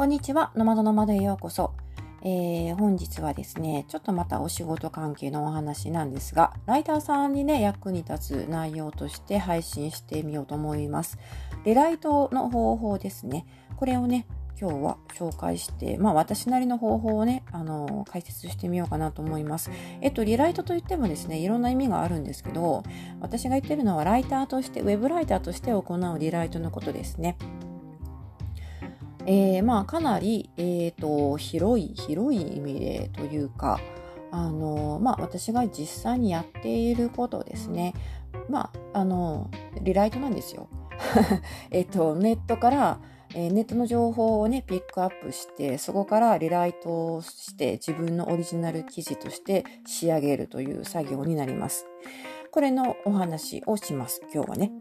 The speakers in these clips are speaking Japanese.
こんにちは、ノマドノマドへようこそ。えー、本日はですね、ちょっとまたお仕事関係のお話なんですが、ライターさんにね、役に立つ内容として配信してみようと思います。リライトの方法ですね。これをね、今日は紹介して、まあ私なりの方法をね、あの、解説してみようかなと思います。えっと、リライトといってもですね、いろんな意味があるんですけど、私が言ってるのはライターとして、ウェブライターとして行うリライトのことですね。えー、まあかなり、えーと、広い広い意味でというかあのまあ私が実際にやっていることですねまああのリライトなんですよ えっとネットからえー、ネットの情報をね、ピックアップして、そこからリライトして自分のオリジナル記事として仕上げるという作業になります。これのお話をします、今日はね。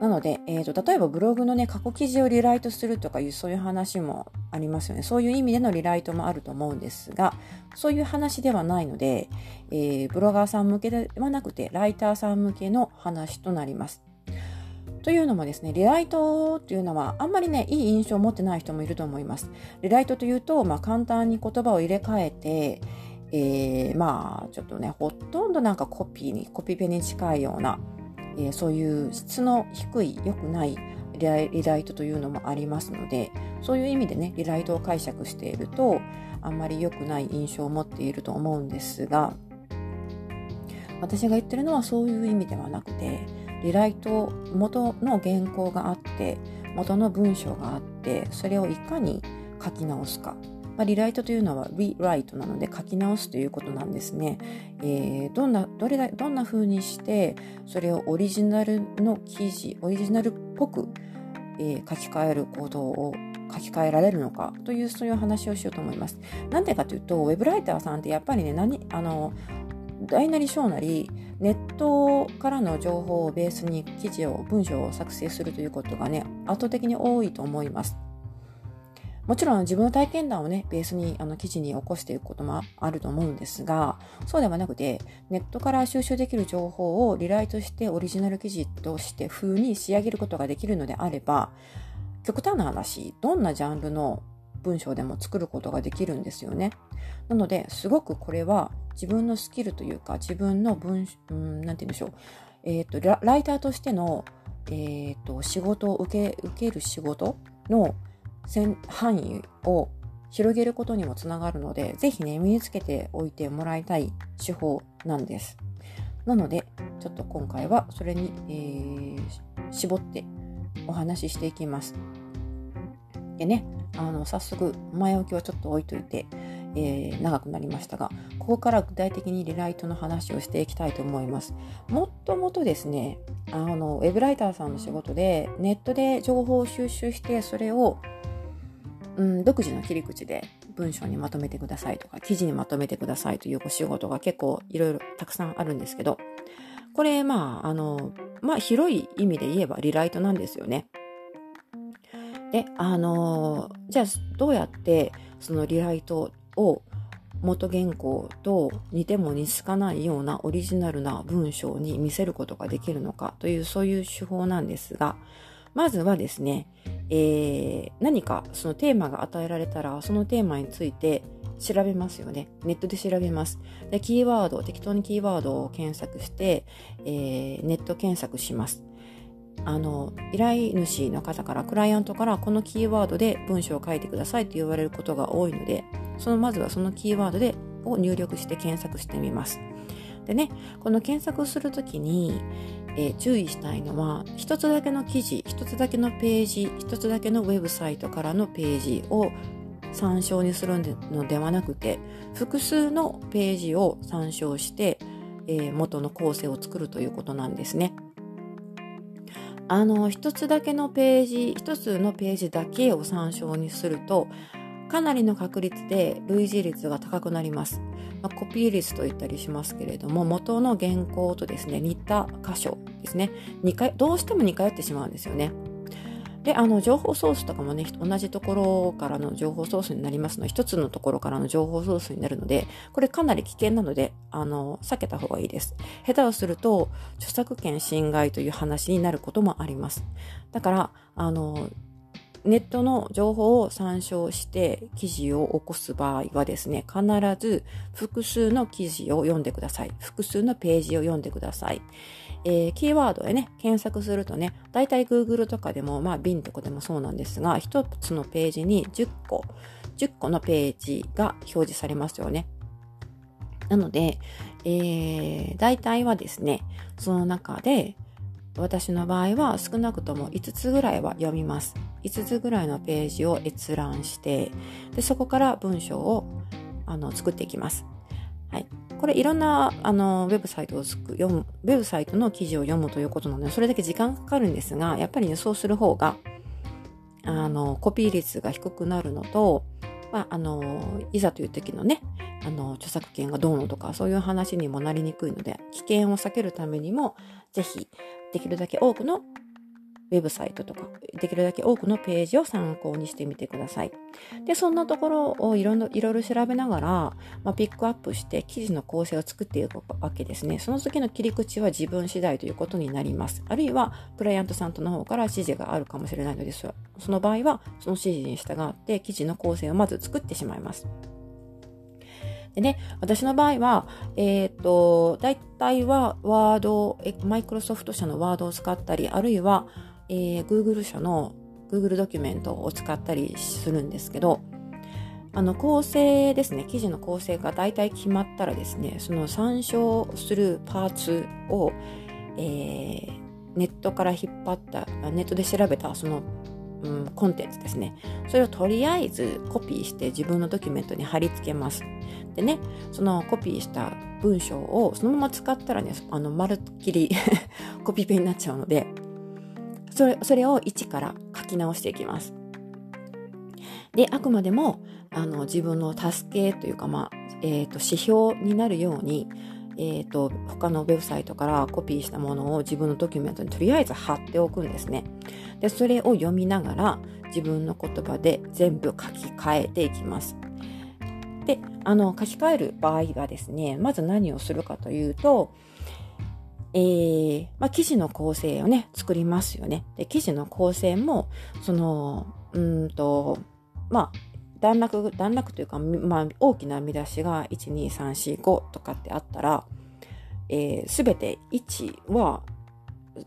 なので、えーと、例えばブログのね、過去記事をリライトするとかいうそういう話もありますよね。そういう意味でのリライトもあると思うんですが、そういう話ではないので、えー、ブロガーさん向けではなくて、ライターさん向けの話となります。というのもですね、リライトっていうのはあんまりね、いい印象を持ってない人もいると思います。リライトというと、まあ、簡単に言葉を入れ替えて、えー、まあ、ちょっとね、ほとんどなんかコピーに、コピペに近いような、えー、そういう質の低い、良くないリライトというのもありますので、そういう意味でね、リライトを解釈していると、あんまり良くない印象を持っていると思うんですが、私が言ってるのはそういう意味ではなくて、リライト元の原稿があって、元の文章があって、それをいかに書き直すか。まあ、リライトというのは rewrite なので書き直すということなんですね。えー、どんな、どれだ、どんな風にしてそれをオリジナルの記事、オリジナルっぽく、えー、書き換えることを書き換えられるのかというそういう話をしようと思います。なんでかというと、ウェブライターさんってやっぱりね、何、あの、大なり小なりネットからの情報をベースに記事を文章を作成するということがね圧倒的に多いと思いますもちろん自分の体験談をね、ベースにあの記事に起こしていくこともあると思うんですが、そうではなくて、ネットから収集できる情報をリライトしてオリジナル記事として風に仕上げることができるのであれば、極端な話、どんなジャンルの文章でも作ることができるんですよね。なので、すごくこれは自分のスキルというか、自分の文、うん、なんて言うんでしょう。えっ、ー、とラ、ライターとしての、えっ、ー、と、仕事を受け、受ける仕事の範囲を広げることにもつながるので、ぜひね、身につけておいてもらいたい手法なんです。なので、ちょっと今回はそれに、えー、絞ってお話ししていきます。でね、あの、早速、前置きをちょっと置いといて、えー、長くなりましたが、ここから具体的にリライトの話をしていきたいと思います。もっともとですね、あの、ウェブライターさんの仕事で、ネットで情報を収集して、それをうん、独自の切り口で文章にまとめてくださいとか、記事にまとめてくださいというお仕事が結構いろいろたくさんあるんですけど、これ、まあ、あの、まあ、広い意味で言えばリライトなんですよね。で、あの、じゃあ、どうやってそのリライトを元原稿と似ても似つかないようなオリジナルな文章に見せることができるのかというそういう手法なんですが、まずはですね、えー、何かそのテーマが与えられたら、そのテーマについて調べますよね。ネットで調べます。で、キーワード、適当にキーワードを検索して、えー、ネット検索します。あの、依頼主の方から、クライアントからこのキーワードで文章を書いてくださいと言われることが多いので、そのまずはそのキーワードでを入力して検索してみます。でね、この検索するときに、えー、注意したいのは一つだけの記事一つだけのページ一つだけのウェブサイトからのページを参照にするのではなくて複数のページを参照して、えー、元の構成を作るということなんですね。あの一つだけのページ一つのページだけを参照にするとかなりの確率で類似率が高くなります。まあ、コピー率と言ったりしますけれども、元の原稿とですね、似た箇所ですね、2回、どうしても似通ってしまうんですよね。で、あの、情報ソースとかもね、同じところからの情報ソースになりますので、一つのところからの情報ソースになるので、これかなり危険なので、あの、避けた方がいいです。下手をすると、著作権侵害という話になることもあります。だから、あの、ネットの情報を参照して記事を起こす場合はですね、必ず複数の記事を読んでください。複数のページを読んでください。えー、キーワードでね、検索するとね、だいたい Google とかでも、まあ Bin とかでもそうなんですが、一つのページに10個、10個のページが表示されますよね。なので、えー、大体はですね、その中で、私の場合は少なくとも5つぐらいは読みます。5つぐらいのページを閲覧して、でそこから文章をあの作っていきます。はい。これいろんなあのウェブサイトを読む、ウェブサイトの記事を読むということなので、それだけ時間かかるんですが、やっぱりね、そうする方が、あの、コピー率が低くなるのと、まあ、あの、いざという時のね、あの、著作権がどうのとか、そういう話にもなりにくいので、危険を避けるためにも、ぜひ、できるだけ多くのウェブサイトとか、できるだけ多くのページを参考にしてみてください。で、そんなところをいろいろ調べながら、まあ、ピックアップして記事の構成を作っていくわけですね。その時の切り口は自分次第ということになります。あるいは、クライアントさんとの方から指示があるかもしれないのです。その場合は、その指示に従って記事の構成をまず作ってしまいます。でね、私の場合は、えっ、ー、と、大体はワード、マイクロソフト社のワードを使ったり、あるいは、えー、Google 社の Google ドキュメントを使ったりするんですけど、あの構成ですね、記事の構成が大体決まったらですね、その参照するパーツを、えー、ネットから引っ張った、ネットで調べたその、うん、コンテンツですね。それをとりあえずコピーして自分のドキュメントに貼り付けます。でね、そのコピーした文章をそのまま使ったらね、あの、まるっきり コピペになっちゃうので、それ、それを一から書き直していきます。で、あくまでも、あの、自分の助けというか、まあ、えっ、ー、と、指標になるように、えっ、ー、と、他のウェブサイトからコピーしたものを自分のドキュメントにとりあえず貼っておくんですね。で、それを読みながら自分の言葉で全部書き換えていきます。で、あの、書き換える場合はですね、まず何をするかというと、えー、まあ、記事の構成をね、作りますよね。で、記事の構成も、その、うんと、まあ、段落、段落というか、まあ、大きな見出しが1、2、3、4、5とかってあったら、す、え、べ、て1は、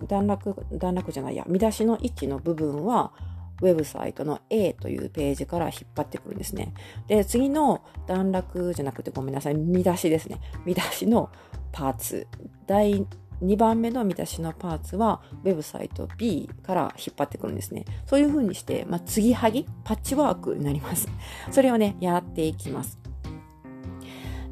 段落、段落じゃないや、見出しの1の部分は、ウェブサイトの A というページから引っ張ってくるんですね。で、次の段落じゃなくてごめんなさい、見出しですね。見出しのパーツ。第2番目の見出しのパーツは、ウェブサイト B から引っ張ってくるんですね。そういう風にして、まあ、継ぎはぎ、パッチワークになります。それをね、やっていきます。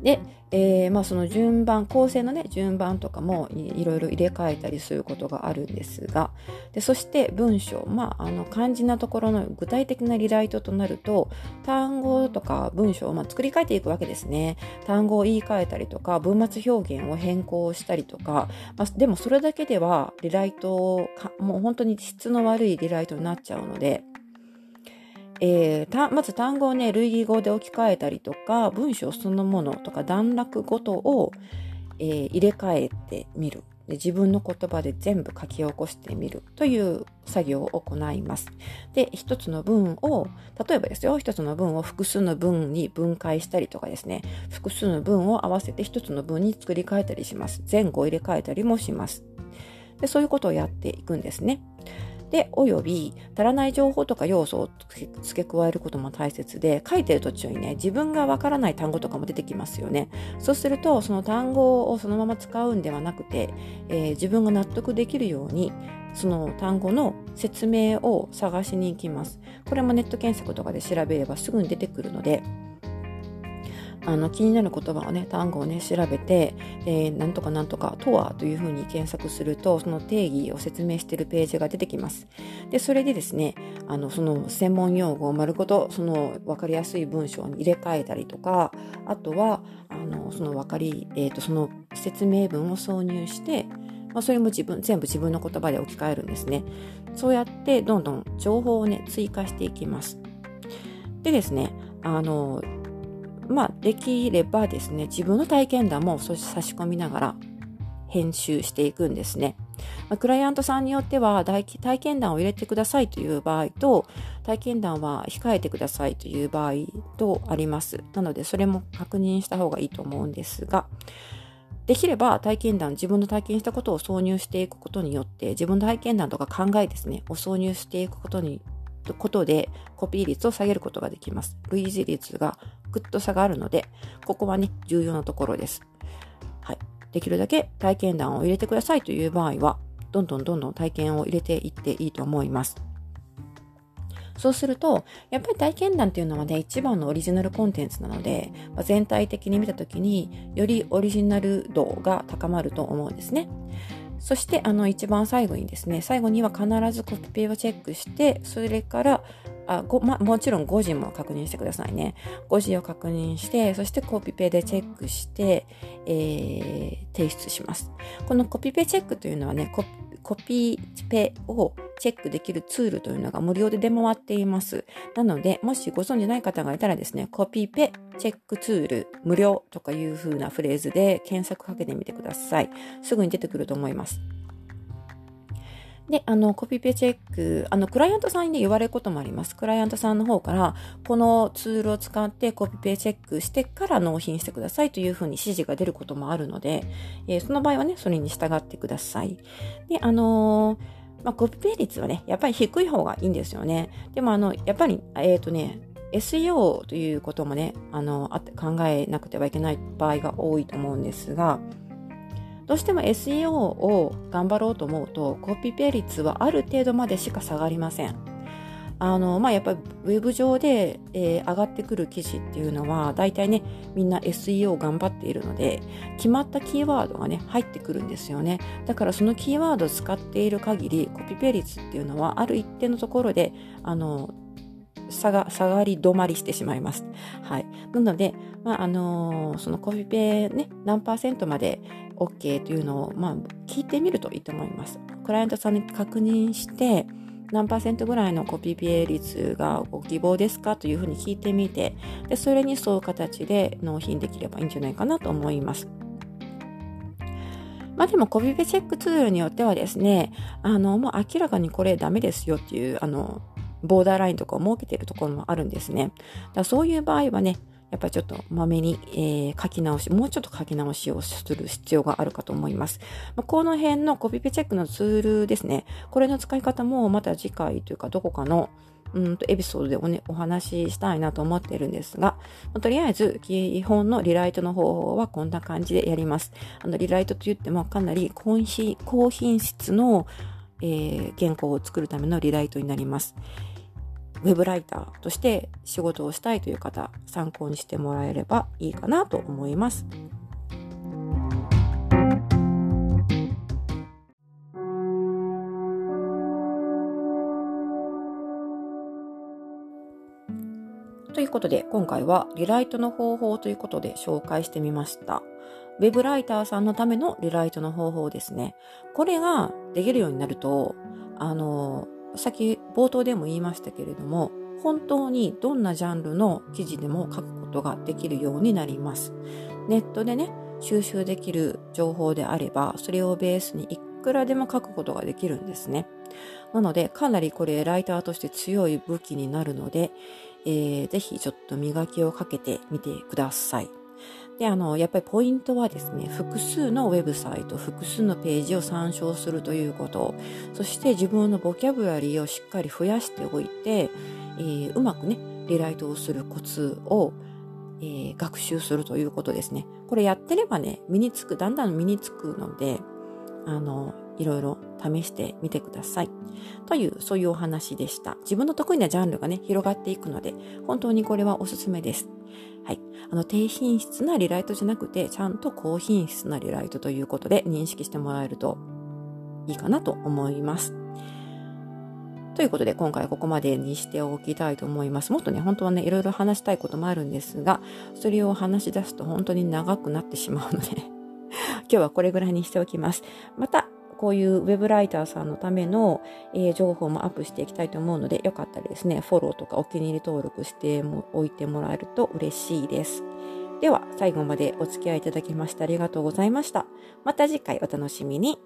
で、えー、まあその順番、構成のね、順番とかもいろいろ入れ替えたりすることがあるんですが、でそして文章、まああの漢字なところの具体的なリライトとなると、単語とか文章をまあ作り変えていくわけですね。単語を言い換えたりとか、文末表現を変更したりとか、まあ、でもそれだけではリライトもう本当に質の悪いリライトになっちゃうので、えー、まず単語をね、類義語で置き換えたりとか、文章そのものとか段落ごとを、えー、入れ替えてみるで。自分の言葉で全部書き起こしてみるという作業を行います。で、一つの文を、例えばですよ、一つの文を複数の文に分解したりとかですね、複数の文を合わせて一つの文に作り変えたりします。前後入れ替えたりもします。でそういうことをやっていくんですね。で、および足らない情報とか要素を付け加えることも大切で、書いてる途中にね、自分がわからない単語とかも出てきますよね。そうすると、その単語をそのまま使うんではなくて、えー、自分が納得できるように、その単語の説明を探しに行きます。これもネット検索とかで調べればすぐに出てくるので、あの気になる言葉をね、単語をね、調べて、えー、なんとかなんとかとはというふうに検索すると、その定義を説明しているページが出てきます。で、それでですね、あの、その専門用語を丸ごと、その分かりやすい文章に入れ替えたりとか、あとは、あの、その分かり、えっ、ー、と、その説明文を挿入して、まあ、それも自分、全部自分の言葉で置き換えるんですね。そうやって、どんどん情報をね、追加していきます。でですね、あの、まあ、できればですね、自分の体験談も差し込みながら編集していくんですね。まあ、クライアントさんによっては体験談を入れてくださいという場合と、体験談は控えてくださいという場合とあります。なので、それも確認した方がいいと思うんですが、できれば体験談、自分の体験したことを挿入していくことによって、自分の体験談とか考えですね、を挿入していくことにことでコピー率を下げることができます。類似率がぐっと差があるので、ここはね、重要なところです。はい。できるだけ体験談を入れてくださいという場合は、どんどんどんどん体験を入れていっていいと思います。そうすると、やっぱり体験談っていうのはね、一番のオリジナルコンテンツなので、まあ、全体的に見たときによりオリジナル度が高まると思うんですね。そして、あの、一番最後にですね、最後には必ずコピペをチェックして、それから、あごま、もちろん5時も確認してくださいね。5時を確認して、そしてコピペでチェックして、えー、提出します。このコピペチェックというのはね、ココピーペをチェックできるツールというのが無料で出回っています。なので、もしご存じない方がいたらですね、コピーペチェックツール無料とかいう風なフレーズで検索かけてみてください。すぐに出てくると思います。で、あの、コピペチェック、あの、クライアントさんにね、言われることもあります。クライアントさんの方から、このツールを使ってコピペチェックしてから納品してくださいというふうに指示が出ることもあるので、えー、その場合はね、それに従ってください。で、あのー、まあ、コピペ率はね、やっぱり低い方がいいんですよね。でも、あの、やっぱり、えっ、ー、とね、SEO ということもね、あの、あって考えなくてはいけない場合が多いと思うんですが、どうしても SEO を頑張ろうと思うと、コピペ率はある程度までしか下がりません。あの、まあ、やっぱりウェブ上で、えー、上がってくる記事っていうのは、大体ね、みんな SEO 頑張っているので、決まったキーワードがね、入ってくるんですよね。だからそのキーワードを使っている限り、コピペ率っていうのは、ある一定のところで、あの、下が、下がり止まりしてしまいます。はい。なので、まあ、あのー、そのコピペね、何パーセントまで OK というのを、まあ、聞いてみるといいと思います。クライアントさんに確認して、何パーセントぐらいのコピペ率がご希望ですかというふうに聞いてみて、で、それに沿う形で納品できればいいんじゃないかなと思います。まあでもコピペチェックツールによってはですね、あの、もう明らかにこれダメですよっていう、あの、ボーダーラインとかを設けているところもあるんですね。だそういう場合はね、やっぱりちょっとまめに、えー、書き直し、もうちょっと書き直しをする必要があるかと思います。まあ、この辺のコピペチェックのツールですね。これの使い方もまた次回というかどこかのうんとエピソードでお,、ね、お話ししたいなと思っているんですが、ま、とりあえず基本のリライトの方法はこんな感じでやります。あのリライトと言ってもかなり高品質の、えー、原稿を作るためのリライトになります。ウェブライターとして仕事をしたいという方、参考にしてもらえればいいかなと思います。ということで、今回はリライトの方法ということで紹介してみました。ウェブライターさんのためのリライトの方法ですね。これができるようになると、あの、先冒頭でも言いましたけれども、本当にどんなジャンルの記事でも書くことができるようになります。ネットでね、収集できる情報であれば、それをベースにいくらでも書くことができるんですね。なので、かなりこれライターとして強い武器になるので、えー、ぜひちょっと磨きをかけてみてください。で、あの、やっぱりポイントはですね、複数のウェブサイト、複数のページを参照するということ、そして自分のボキャブラリーをしっかり増やしておいて、えー、うまくね、リライトをするコツを、えー、学習するということですね。これやってればね、身につく、だんだん身につくので、あの、いろいろ試してみてください。という、そういうお話でした。自分の得意なジャンルがね、広がっていくので、本当にこれはおすすめです。はい。あの、低品質なリライトじゃなくて、ちゃんと高品質なリライトということで認識してもらえるといいかなと思います。ということで、今回ここまでにしておきたいと思います。もっとね、本当はね、いろいろ話したいこともあるんですが、それを話し出すと本当に長くなってしまうので 今日はこれぐらいにしておきます。また、こういうウェブライターさんのための、えー、情報もアップしていきたいと思うので、よかったらですね、フォローとかお気に入り登録しておいてもらえると嬉しいです。では、最後までお付き合いいただきましてありがとうございました。また次回お楽しみに。